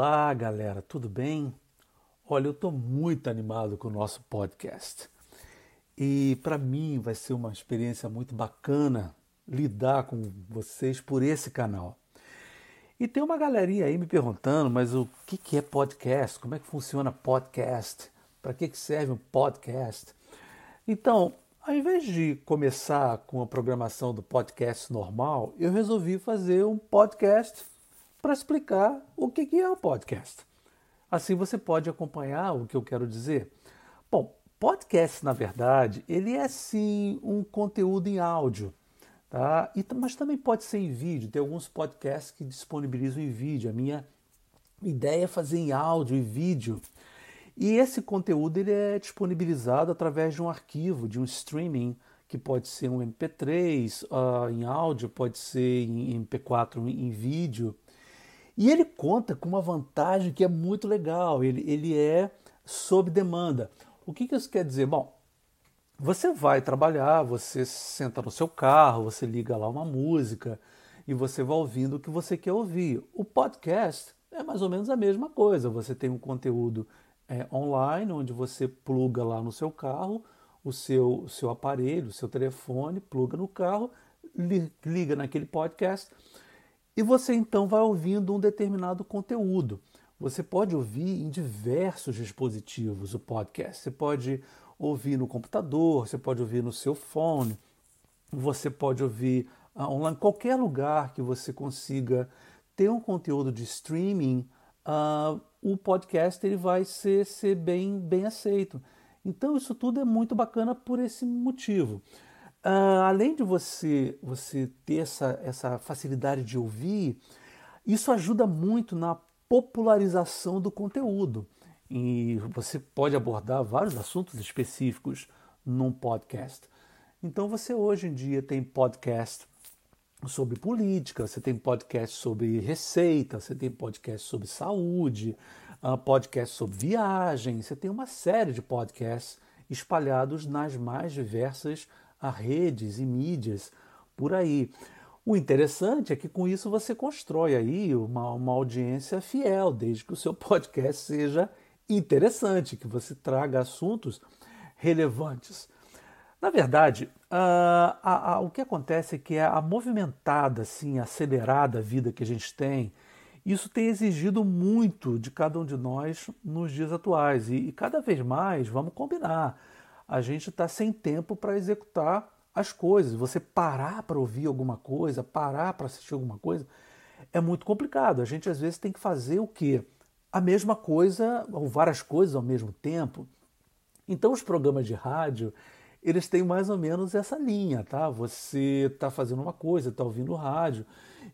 Olá, galera, tudo bem? Olha, eu estou muito animado com o nosso podcast. E para mim vai ser uma experiência muito bacana lidar com vocês por esse canal. E tem uma galerinha aí me perguntando, mas o que, que é podcast? Como é que funciona podcast? Para que, que serve um podcast? Então, ao invés de começar com a programação do podcast normal, eu resolvi fazer um podcast para explicar o que é o podcast. Assim você pode acompanhar o que eu quero dizer. Bom, podcast, na verdade, ele é sim um conteúdo em áudio, tá? E, mas também pode ser em vídeo. Tem alguns podcasts que disponibilizam em vídeo. A minha ideia é fazer em áudio e vídeo. E esse conteúdo ele é disponibilizado através de um arquivo, de um streaming, que pode ser um MP3 uh, ah, em áudio, pode ser em MP4 em vídeo. E ele conta com uma vantagem que é muito legal, ele, ele é sob demanda. O que, que isso quer dizer? Bom, você vai trabalhar, você senta no seu carro, você liga lá uma música e você vai ouvindo o que você quer ouvir. O podcast é mais ou menos a mesma coisa. Você tem um conteúdo é, online onde você pluga lá no seu carro o seu, o seu aparelho, o seu telefone, pluga no carro, liga naquele podcast e você então vai ouvindo um determinado conteúdo. Você pode ouvir em diversos dispositivos o podcast. Você pode ouvir no computador, você pode ouvir no seu fone, você pode ouvir uh, online, qualquer lugar que você consiga ter um conteúdo de streaming, uh, o podcast ele vai ser, ser bem, bem aceito. Então isso tudo é muito bacana por esse motivo. Uh, além de você, você ter essa, essa facilidade de ouvir, isso ajuda muito na popularização do conteúdo. E você pode abordar vários assuntos específicos num podcast. Então você hoje em dia tem podcast sobre política, você tem podcast sobre receita, você tem podcast sobre saúde, uh, podcast sobre viagem, você tem uma série de podcasts espalhados nas mais diversas a redes e mídias por aí. O interessante é que com isso você constrói aí uma, uma audiência fiel, desde que o seu podcast seja interessante, que você traga assuntos relevantes. Na verdade, a, a, a, o que acontece é que a, movimentada, assim, acelerada vida que a gente tem, isso tem exigido muito de cada um de nós nos dias atuais. E, e cada vez mais, vamos combinar, a gente está sem tempo para executar as coisas. Você parar para ouvir alguma coisa, parar para assistir alguma coisa, é muito complicado. A gente às vezes tem que fazer o quê? A mesma coisa ou várias coisas ao mesmo tempo. Então os programas de rádio, eles têm mais ou menos essa linha, tá? Você está fazendo uma coisa, está ouvindo rádio,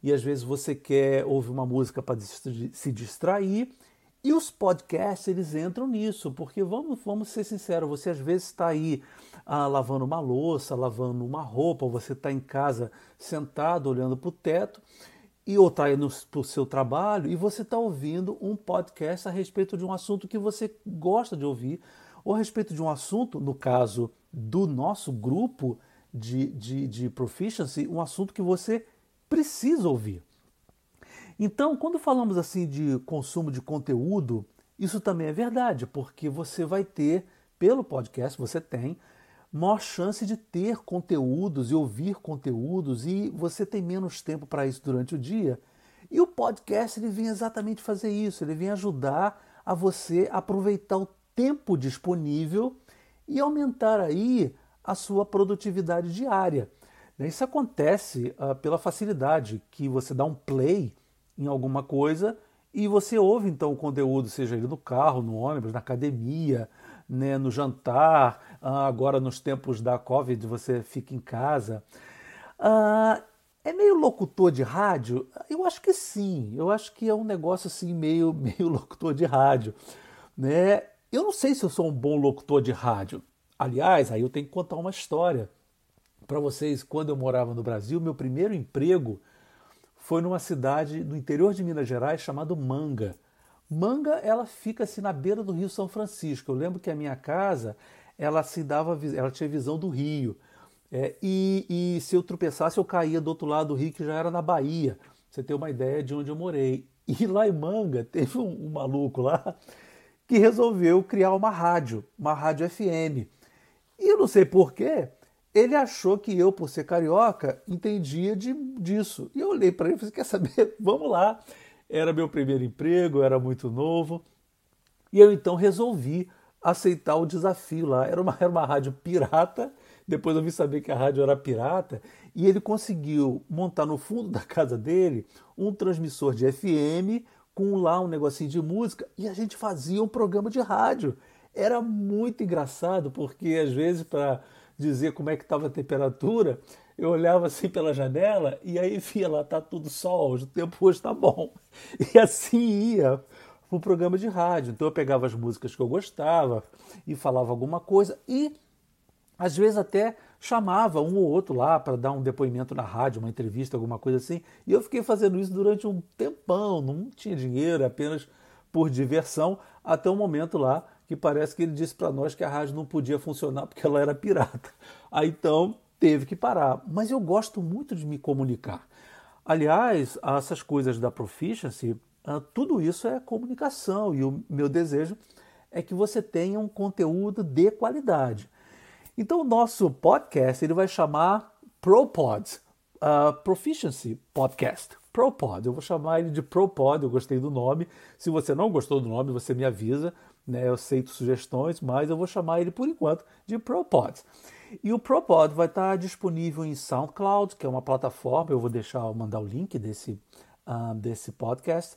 e às vezes você quer ouvir uma música para se distrair, e os podcasts, eles entram nisso, porque vamos, vamos ser sinceros, você às vezes está aí ah, lavando uma louça, lavando uma roupa, você está em casa sentado olhando para o teto, e ou está indo para o seu trabalho e você está ouvindo um podcast a respeito de um assunto que você gosta de ouvir, ou a respeito de um assunto, no caso do nosso grupo de, de, de proficiency, um assunto que você precisa ouvir. Então, quando falamos assim de consumo de conteúdo, isso também é verdade, porque você vai ter, pelo podcast, você tem maior chance de ter conteúdos e ouvir conteúdos e você tem menos tempo para isso durante o dia. E o podcast ele vem exatamente fazer isso, ele vem ajudar a você aproveitar o tempo disponível e aumentar aí a sua produtividade diária. Isso acontece uh, pela facilidade que você dá um play em alguma coisa e você ouve então o conteúdo, seja ele no carro, no ônibus, na academia, né, no jantar, ah, agora nos tempos da Covid você fica em casa. Ah, é meio locutor de rádio? Eu acho que sim, eu acho que é um negócio assim meio, meio locutor de rádio. Né? Eu não sei se eu sou um bom locutor de rádio. Aliás, aí eu tenho que contar uma história para vocês. Quando eu morava no Brasil, meu primeiro emprego foi numa cidade no interior de Minas Gerais chamado Manga. Manga, ela fica assim na beira do Rio São Francisco. Eu lembro que a minha casa, ela se dava, ela tinha visão do rio. É, e, e, se eu tropeçasse, eu caía do outro lado do rio, que já era na Bahia. Você ter uma ideia de onde eu morei. E lá em Manga teve um, um maluco lá que resolveu criar uma rádio, uma rádio FM. E eu não sei porquê, ele achou que eu, por ser carioca, entendia de, disso. E eu olhei para ele e falei: quer saber? Vamos lá. Era meu primeiro emprego, era muito novo. E eu então resolvi aceitar o desafio lá. Era uma, era uma rádio pirata. Depois eu vi saber que a rádio era pirata. E ele conseguiu montar no fundo da casa dele um transmissor de FM com lá um negocinho de música. E a gente fazia um programa de rádio. Era muito engraçado, porque às vezes, para dizer como é que estava a temperatura, eu olhava assim pela janela e aí via lá, tá tudo sol, o tempo hoje está bom. E assim ia para o programa de rádio. Então eu pegava as músicas que eu gostava e falava alguma coisa e às vezes até chamava um ou outro lá para dar um depoimento na rádio, uma entrevista, alguma coisa assim. E eu fiquei fazendo isso durante um tempão, não tinha dinheiro, apenas por diversão, até o momento lá que parece que ele disse para nós que a rádio não podia funcionar porque ela era pirata. Aí então teve que parar. Mas eu gosto muito de me comunicar. Aliás, essas coisas da proficiency, ah, tudo isso é comunicação e o meu desejo é que você tenha um conteúdo de qualidade. Então o nosso podcast ele vai chamar ProPod, uh, Proficiency Podcast. ProPod, eu vou chamar ele de ProPod, eu gostei do nome. Se você não gostou do nome, você me avisa, né? Eu aceito sugestões, mas eu vou chamar ele por enquanto de ProPod. E o ProPod vai estar disponível em SoundCloud, que é uma plataforma, eu vou deixar mandar o link desse, uh, desse podcast.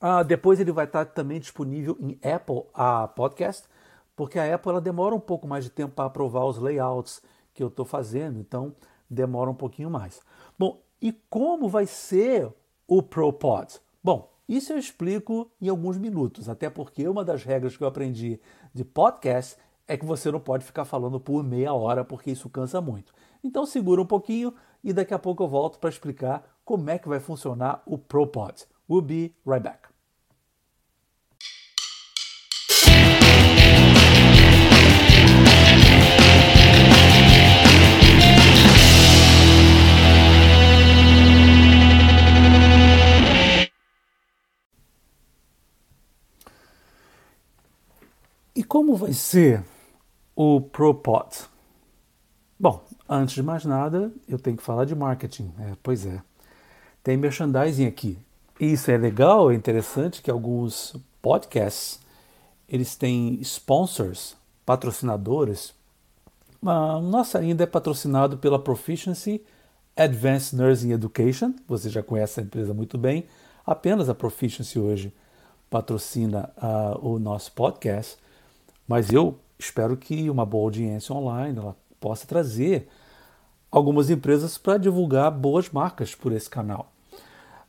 Uh, depois ele vai estar também disponível em Apple a Podcast, porque a Apple ela demora um pouco mais de tempo para aprovar os layouts que eu estou fazendo, então demora um pouquinho mais. Bom, e como vai ser o ProPod? Bom, isso eu explico em alguns minutos, até porque uma das regras que eu aprendi de podcast é que você não pode ficar falando por meia hora, porque isso cansa muito. Então segura um pouquinho e daqui a pouco eu volto para explicar como é que vai funcionar o ProPod. We'll be right back. Como vai ser o ProPod? Bom, antes de mais nada, eu tenho que falar de marketing. É, pois é, tem merchandising aqui. Isso é legal, é interessante que alguns podcasts eles têm sponsors, patrocinadores. A nossa ainda é patrocinado pela Proficiency Advanced Nursing Education. Você já conhece a empresa muito bem. Apenas a Proficiency hoje patrocina uh, o nosso podcast. Mas eu espero que uma boa audiência online ela possa trazer algumas empresas para divulgar boas marcas por esse canal.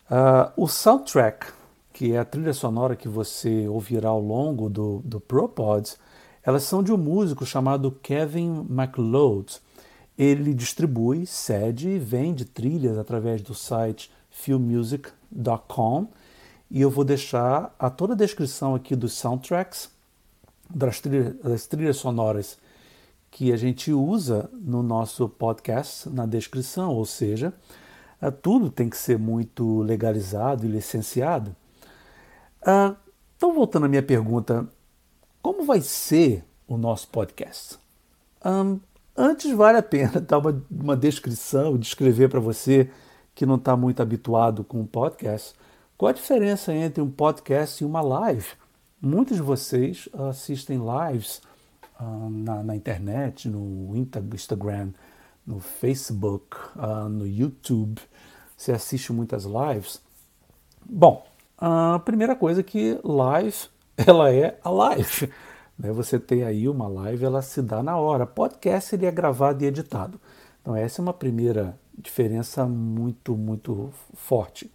Uh, o soundtrack, que é a trilha sonora que você ouvirá ao longo do, do ProPods, elas são de um músico chamado Kevin MacLeod. Ele distribui, cede e vende trilhas através do site filmmusic.com e eu vou deixar a toda a descrição aqui dos soundtracks das trilhas, das trilhas sonoras que a gente usa no nosso podcast na descrição, ou seja, é, tudo tem que ser muito legalizado e licenciado. Ah, então, voltando à minha pergunta, como vai ser o nosso podcast? Antes, vale a pena dar uma, uma descrição, descrever para você que não está muito habituado com o podcast, qual a diferença entre um podcast e uma live? Muitos de vocês assistem lives uh, na, na, internet, no Instagram, no Facebook, uh, no YouTube. Você assiste muitas lives. Bom, a primeira coisa é que live, ela é a live. Né? Você tem aí uma live, ela se dá na hora. Podcast ele é gravado e editado. Então essa é uma primeira diferença muito, muito forte.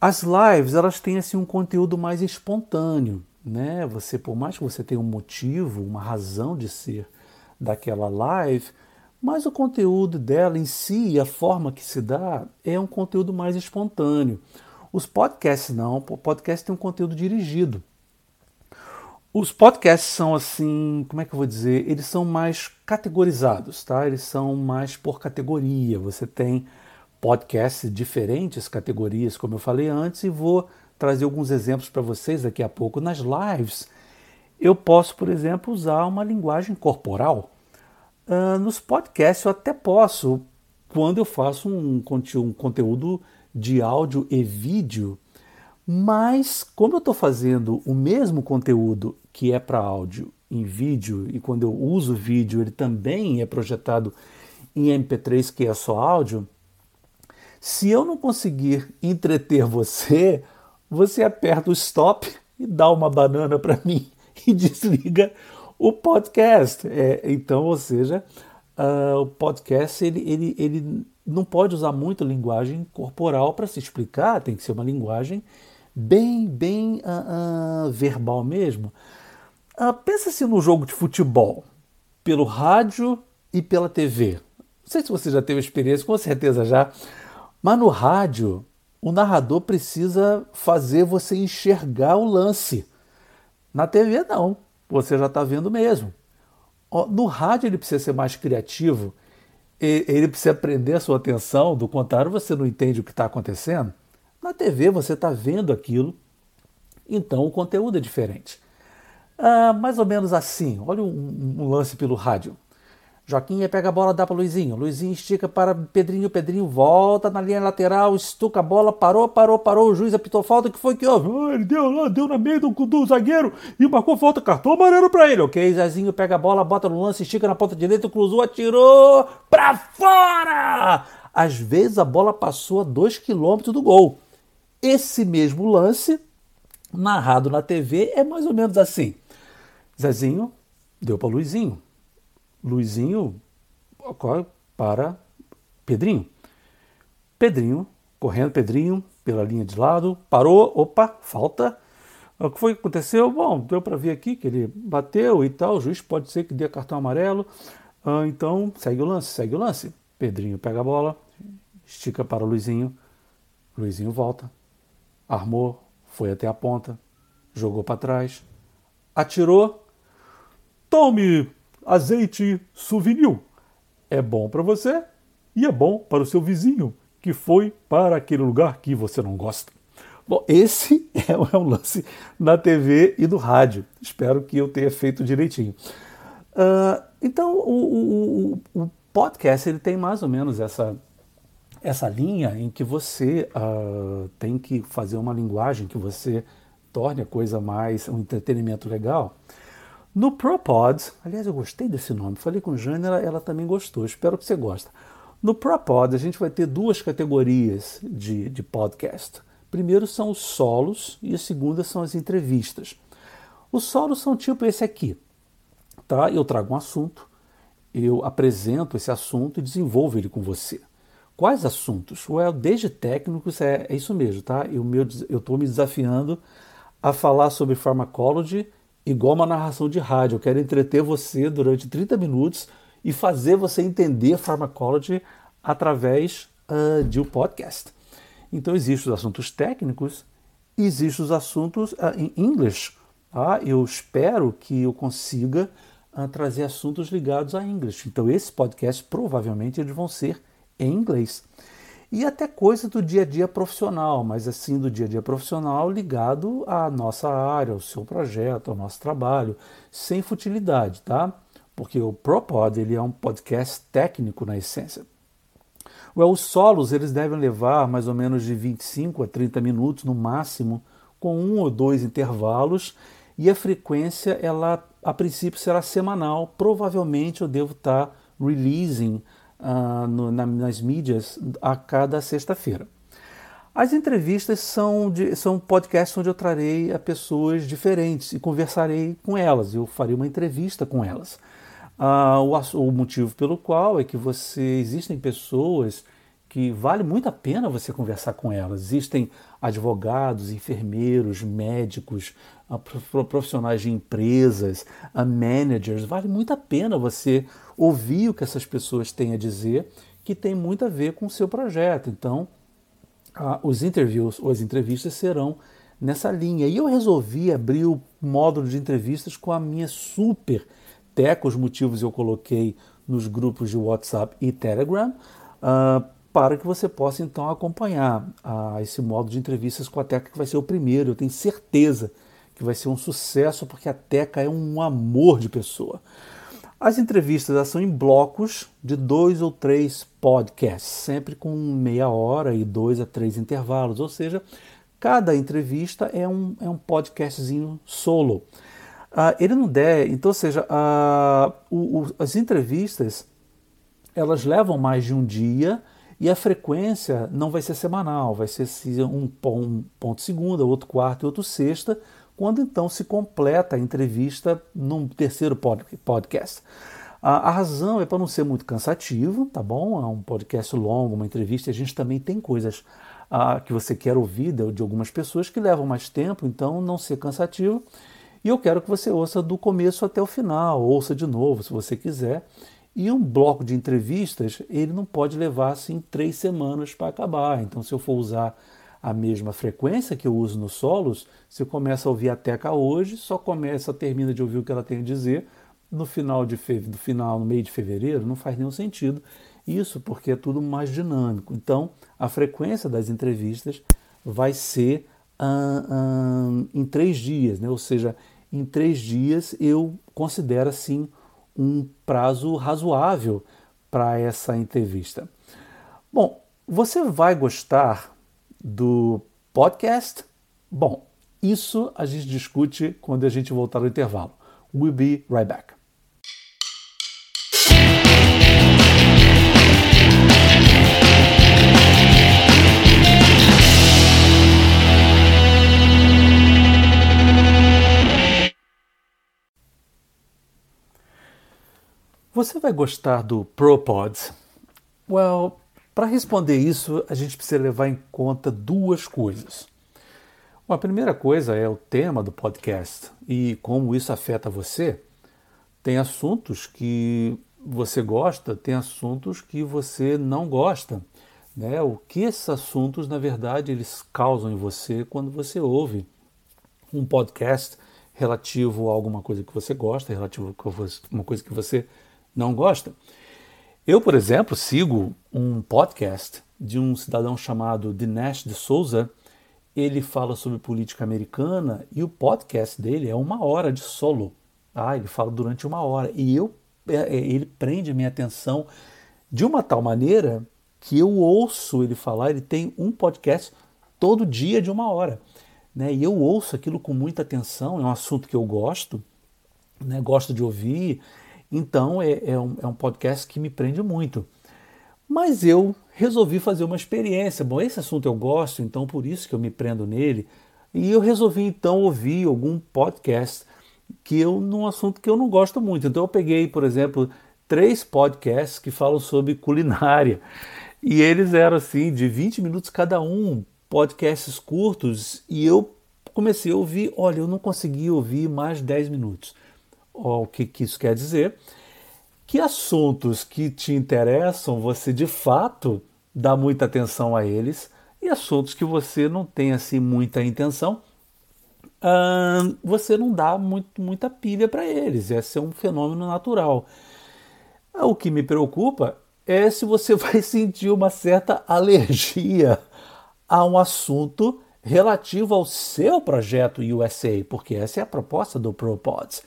As lives, elas têm assim um conteúdo mais espontâneo né? Você, por mais que você tenha um motivo, uma razão de ser daquela live, mas o conteúdo dela em si, a forma que se dá, é um conteúdo mais espontâneo. Os podcasts não, podcast tem um conteúdo dirigido. Os podcasts são assim, como é que eu vou dizer? Eles são mais categorizados, tá? Eles são mais por categoria. Você tem podcasts diferentes categorias, como eu falei antes, e vou trazer alguns exemplos para vocês daqui a pouco. Nas lives, eu posso, por exemplo, usar uma linguagem corporal. Uh, nos podcasts eu até posso, quando eu faço um, um conteúdo de áudio e vídeo, mas como eu estou fazendo o mesmo conteúdo que é para áudio em vídeo e quando eu uso vídeo ele também é projetado em MP3 que é só áudio, se eu não conseguir entreter você, você aperta o stop e dá uma banana para mim e desliga o podcast. É, então, ou seja, uh, o podcast ele, ele, ele não pode usar muito linguagem corporal para se explicar, tem que ser uma linguagem bem, bem uh, uh, verbal mesmo. pensa se no jogo de futebol, pelo rádio e pela TV. Não sei se você já teve experiência, com certeza já, mas no rádio o narrador precisa fazer você enxergar o lance. Na TV, não. Você já está vendo mesmo. No rádio, ele precisa ser mais criativo, ele precisa prender a sua atenção, do contrário, você não entende o que está acontecendo. Na TV, você está vendo aquilo, então o conteúdo é diferente. Ah, mais ou menos assim, olha um, um lance pelo rádio. Joaquim pega a bola, dá para Luizinho. Luizinho estica para Pedrinho. Pedrinho volta na linha lateral, estuca a bola, parou, parou, parou. O juiz apitou falta. que foi que houve? Ah, ele deu lá, deu na meia do, do zagueiro e marcou falta. Cartão amarelo para ele. Ok, Zezinho pega a bola, bota no lance, estica na ponta direita, cruzou, atirou para fora. Às vezes a bola passou a dois quilômetros do gol. Esse mesmo lance, narrado na TV, é mais ou menos assim. Zezinho deu para Luizinho. Luizinho para Pedrinho. Pedrinho, correndo, Pedrinho, pela linha de lado, parou, opa, falta. O que foi que aconteceu? Bom, deu para ver aqui que ele bateu e tal, o juiz pode ser que dê cartão amarelo. Ah, então, segue o lance, segue o lance. Pedrinho pega a bola, estica para Luizinho. Luizinho volta, armou, foi até a ponta, jogou para trás, atirou. Tome azeite souvenir. É bom para você e é bom para o seu vizinho que foi para aquele lugar que você não gosta. Bom, esse é um lance na TV e no rádio. Espero que eu tenha feito direitinho. Uh, então, o, o, o, podcast ele tem mais ou menos essa, essa linha em que você uh, tem que fazer uma linguagem que você torne a coisa mais um entretenimento legal. No ProPod, aliás, eu gostei desse nome, falei com Jane, ela, ela também gostou, espero que você goste. No ProPod, a gente vai ter duas categorias de, de podcast. Primeiro são os solos e a segunda são as entrevistas. Os solos são tipo esse aqui, tá? Eu trago um assunto, eu apresento esse assunto e desenvolvo ele com você. Quais assuntos? Well, desde técnicos, é, é isso mesmo, tá? Eu estou me desafiando a falar sobre pharmacology igual uma narração de rádio. Eu quero entreter você durante 30 minutos e fazer você entender pharmacology através uh, de um podcast. Então, existem os assuntos técnicos, existem os assuntos uh, em inglês. Tá? Eu espero que eu consiga uh, trazer assuntos ligados a inglês. Então, esse podcast provavelmente eles vão ser em inglês e até coisa do dia a dia profissional, mas assim do dia a dia profissional ligado à nossa área, ao seu projeto, ao nosso trabalho, sem futilidade, tá? Porque o ProPod ele é um podcast técnico na essência. Well, os solos eles devem levar mais ou menos de 25 a 30 minutos no máximo, com um ou dois intervalos, e a frequência ela a princípio será semanal. Provavelmente eu devo estar releasing uh, no, na, nas mídias a cada sexta-feira. As entrevistas são, de, são podcasts onde eu trarei a pessoas diferentes e conversarei com elas. Eu farei uma entrevista com elas. Uh, o, o, motivo pelo qual é que você existem pessoas que vale muito a pena você conversar com elas. Existem advogados, enfermeiros, médicos, profissionais de empresas, managers. Vale muito a pena você ouvir o que essas pessoas têm a dizer, que tem muito a ver com o seu projeto. Então, os interviews ou as entrevistas serão nessa linha. E eu resolvi abrir o módulo de entrevistas com a minha super teca. Os motivos eu coloquei nos grupos de WhatsApp e Telegram. Uh, para que você possa então acompanhar a, esse modo de entrevistas com a Teca, que vai ser o primeiro. Eu tenho certeza que vai ser um sucesso, porque a Teca é um amor de pessoa. As entrevistas são em blocos de dois ou três podcasts, sempre com meia hora e dois a três intervalos, ou seja, cada entrevista é um, é um podcastzinho solo. Uh, ele não der, então, ou seja, uh, o, o, as entrevistas elas levam mais de um dia e a frequência não vai ser semanal, vai ser um, um ponto segunda, outro quarto e outro sexta, quando então se completa a entrevista num terceiro podcast. A, razão é para não ser muito cansativo, tá bom? É um podcast longo, uma entrevista, a gente também tem coisas ah, que você quer ouvir de, algumas pessoas que levam mais tempo, então não ser cansativo. E eu quero que você ouça do começo até o final, ouça de novo se você quiser. E um bloco de entrevistas, ele não pode levar assim três semanas para acabar. Então, se eu for usar a mesma frequência que eu uso nos solos, se eu começo a ouvir a Teca hoje, só começa, termina de ouvir o que ela tem a dizer no final de fe... no final, no meio de fevereiro, não faz nenhum sentido. Isso porque é tudo mais dinâmico. Então, a frequência das entrevistas vai ser ah, ah, em três dias, né? ou seja, em três dias eu considero assim um prazo razoável para essa entrevista. Bom, você vai gostar do podcast? Bom, isso a gente discute quando a gente voltar ao intervalo. We'll be right back. Você vai gostar do ProPods? Well, para responder isso, a gente precisa levar em conta duas coisas. Bom, a primeira coisa é o tema do podcast e como isso afeta você. Tem assuntos que você gosta, tem assuntos que você não gosta. Né? O que esses assuntos, na verdade, eles causam em você quando você ouve um podcast relativo a alguma coisa que você gosta, relativo a uma coisa que você não gosta. Eu, por exemplo, sigo um podcast de um cidadão chamado Dinesh de Souza. Ele fala sobre política americana e o podcast dele é uma hora de solo. Ah, ele fala durante uma hora e eu, é, é, ele prende minha atenção de uma tal maneira que eu ouço ele falar. Ele tem um podcast todo dia de uma hora, né? E eu ouço aquilo com muita atenção. É um assunto que eu gosto, né? Gosto de ouvir então é, é, um, é um podcast que me prende muito. Mas eu resolvi fazer uma experiência. Bom, esse assunto eu gosto, então por isso que eu me prendo nele. E eu resolvi então ouvir algum podcast que eu num assunto que eu não gosto muito. Então eu peguei, por exemplo, três podcasts que falam sobre culinária. E eles eram assim, de 20 minutos cada um, podcasts curtos, e eu comecei a ouvir, olha, eu não consegui ouvir mais 10 minutos. O que, que isso quer dizer? Que assuntos que te interessam, você de fato dá muita atenção a eles, e assuntos que você não tem assim muita intenção, você não dá muito, muita pilha para eles. Esse é um fenômeno natural. O que me preocupa é se você vai sentir uma certa alergia a um assunto relativo ao seu projeto USA, porque essa é a proposta do ProPods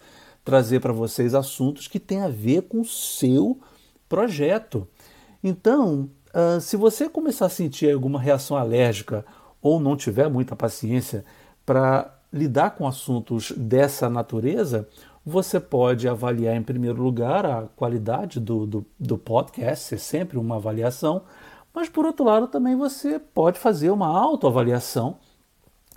trazer para vocês assuntos que têm a ver com o seu projeto. Então, uh, se você começar a sentir alguma reação alérgica ou não tiver muita paciência para lidar com assuntos dessa natureza, você pode avaliar em primeiro lugar a qualidade do, do, do podcast, é sempre uma avaliação, mas por outro lado também você pode fazer uma autoavaliação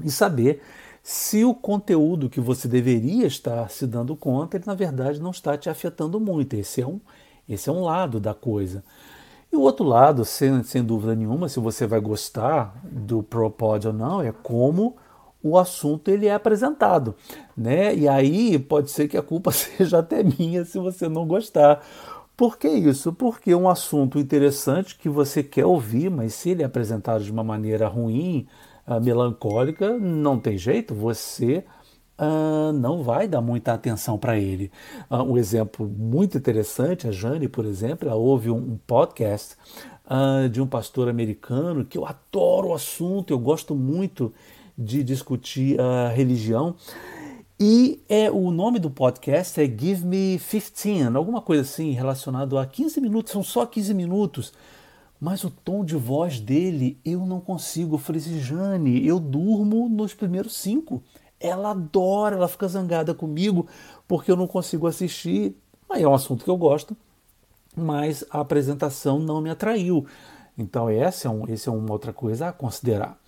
e saber se o conteúdo que você deveria estar se dando conta, ele na verdade não está te afetando muito. Esse é um, esse é um lado da coisa. E o outro lado, sem, sem dúvida nenhuma, se você vai gostar do ProPod ou não, é como o assunto ele é apresentado, né? E aí pode ser que a culpa seja até minha se você não gostar. Por que isso? Porque um assunto interessante que você quer ouvir, mas se ele é apresentado de uma maneira ruim, uh, melancólica, não tem jeito, você uh, não vai dar muita atenção para ele. Uh, um exemplo muito interessante, a Jane, por exemplo, ela ouve um, um podcast de um pastor americano que eu adoro o assunto, eu gosto muito de discutir a religião. E é o nome do podcast é Give Me 15, alguma coisa assim relacionado a 15 minutos, são só 15 minutos. Mas o tom de voz dele eu não consigo. Eu falei assim, Jane, eu durmo nos primeiros cinco. Ela adora, ela fica zangada comigo porque eu não consigo assistir. Aí é um assunto que eu gosto, mas a apresentação não me atraiu. Então, essa é, um, essa é uma outra coisa a considerar.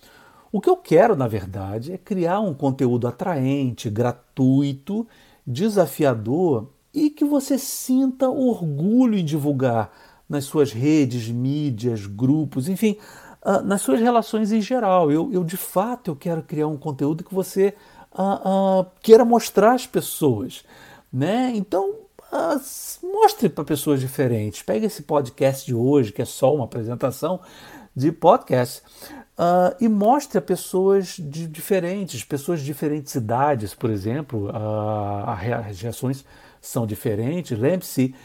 O que eu quero, na verdade, é criar um conteúdo atraente, gratuito, desafiador e que você sinta orgulho em divulgar nas suas redes, mídias, grupos, enfim, uh, nas suas relações em geral. Eu, eu, de fato, eu quero criar um conteúdo que você uh, uh, queira mostrar às pessoas, né? Então, mostre para pessoas diferentes. Pegue esse podcast de hoje, que é só uma apresentação de podcast, e mostre a pessoas de diferentes, pessoas de diferentes idades, por exemplo. as reações são diferentes. Lembre-se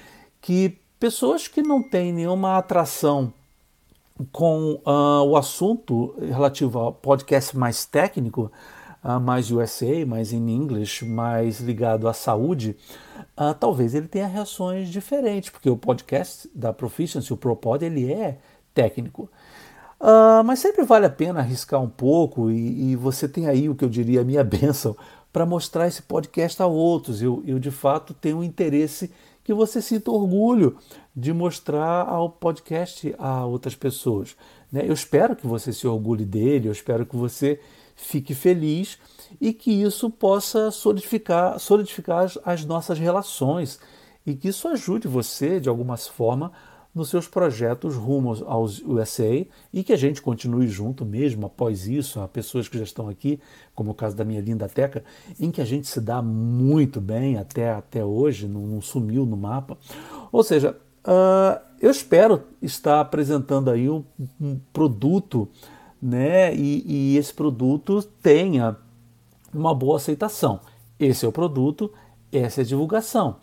que Pessoas que não têm nenhuma atração com uh, o assunto relativo ao podcast mais técnico, uh, mais USA, mais em inglês, mais ligado à saúde, uh, talvez ele tenha reações diferentes, porque o podcast da Proficiency, o ProPod, ele é técnico. Mas sempre vale a pena arriscar um pouco e, e, você tem aí o que eu diria a minha bênção para mostrar esse podcast a outros. Eu, eu de fato tenho interesse que você sinta orgulho de mostrar ao podcast a outras pessoas. Né? Eu espero que você se orgulhe dele, eu espero que você fique feliz e que isso possa solidificar, solidificar as, as nossas relações e que isso ajude você, de alguma forma, nos seus projetos rumo aos USA e que a gente continue junto mesmo após isso. Há pessoas que já estão aqui, como o caso da minha linda Teca, em que a gente se dá muito bem até, até hoje, não, não sumiu no mapa. Ou seja, uh, eu espero estar apresentando aí um, um produto né, e, e esse produto tenha uma boa aceitação. Esse é o produto, essa é a divulgação.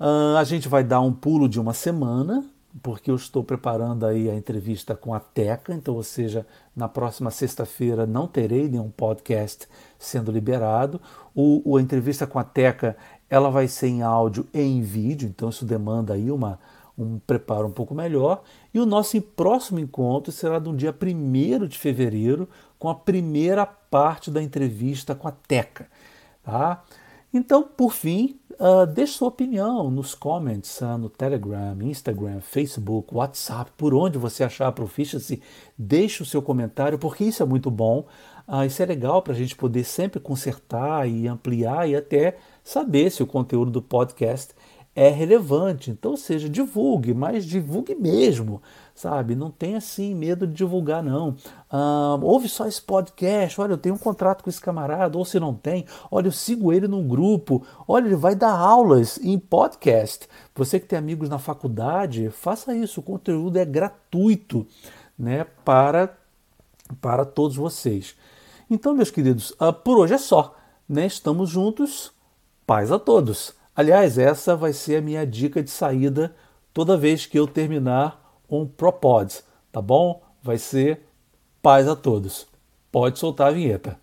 Uh, a gente vai dar um pulo de uma semana, porque eu estou preparando aí a entrevista com a Teca, então, ou seja, na próxima sexta-feira não terei nenhum podcast sendo liberado. O, o, a entrevista com a Teca ela vai ser em áudio e em vídeo, então isso demanda aí uma, um preparo um pouco melhor. E o nosso próximo encontro será no dia 1 de fevereiro, com a primeira parte da entrevista com a Teca. Tá? Então, por fim, uh, deixe sua opinião nos comments, uh, no Telegram, Instagram, Facebook, WhatsApp, por onde você achar a Proficiency. Deixe o seu comentário, porque isso é muito bom. Uh, isso é legal para a gente poder sempre consertar e ampliar e até saber se o conteúdo do podcast é relevante. Então, seja, divulgue, mas divulgue mesmo, sabe? Não tenha assim medo de divulgar, não. Ah, ouve só esse podcast, olha, eu tenho um contrato com esse camarada, ou se não tem, olha, eu sigo ele num grupo, olha, ele vai dar aulas em podcast. Você que tem amigos na faculdade, faça isso, o conteúdo é gratuito, né, para, para todos vocês. Então, meus queridos, uh, por hoje é só, né? Estamos juntos, paz a todos. Aliás, essa vai ser a minha dica de saída toda vez que eu terminar um ProPod, tá bom? Vai ser paz a todos. Pode soltar a vinheta.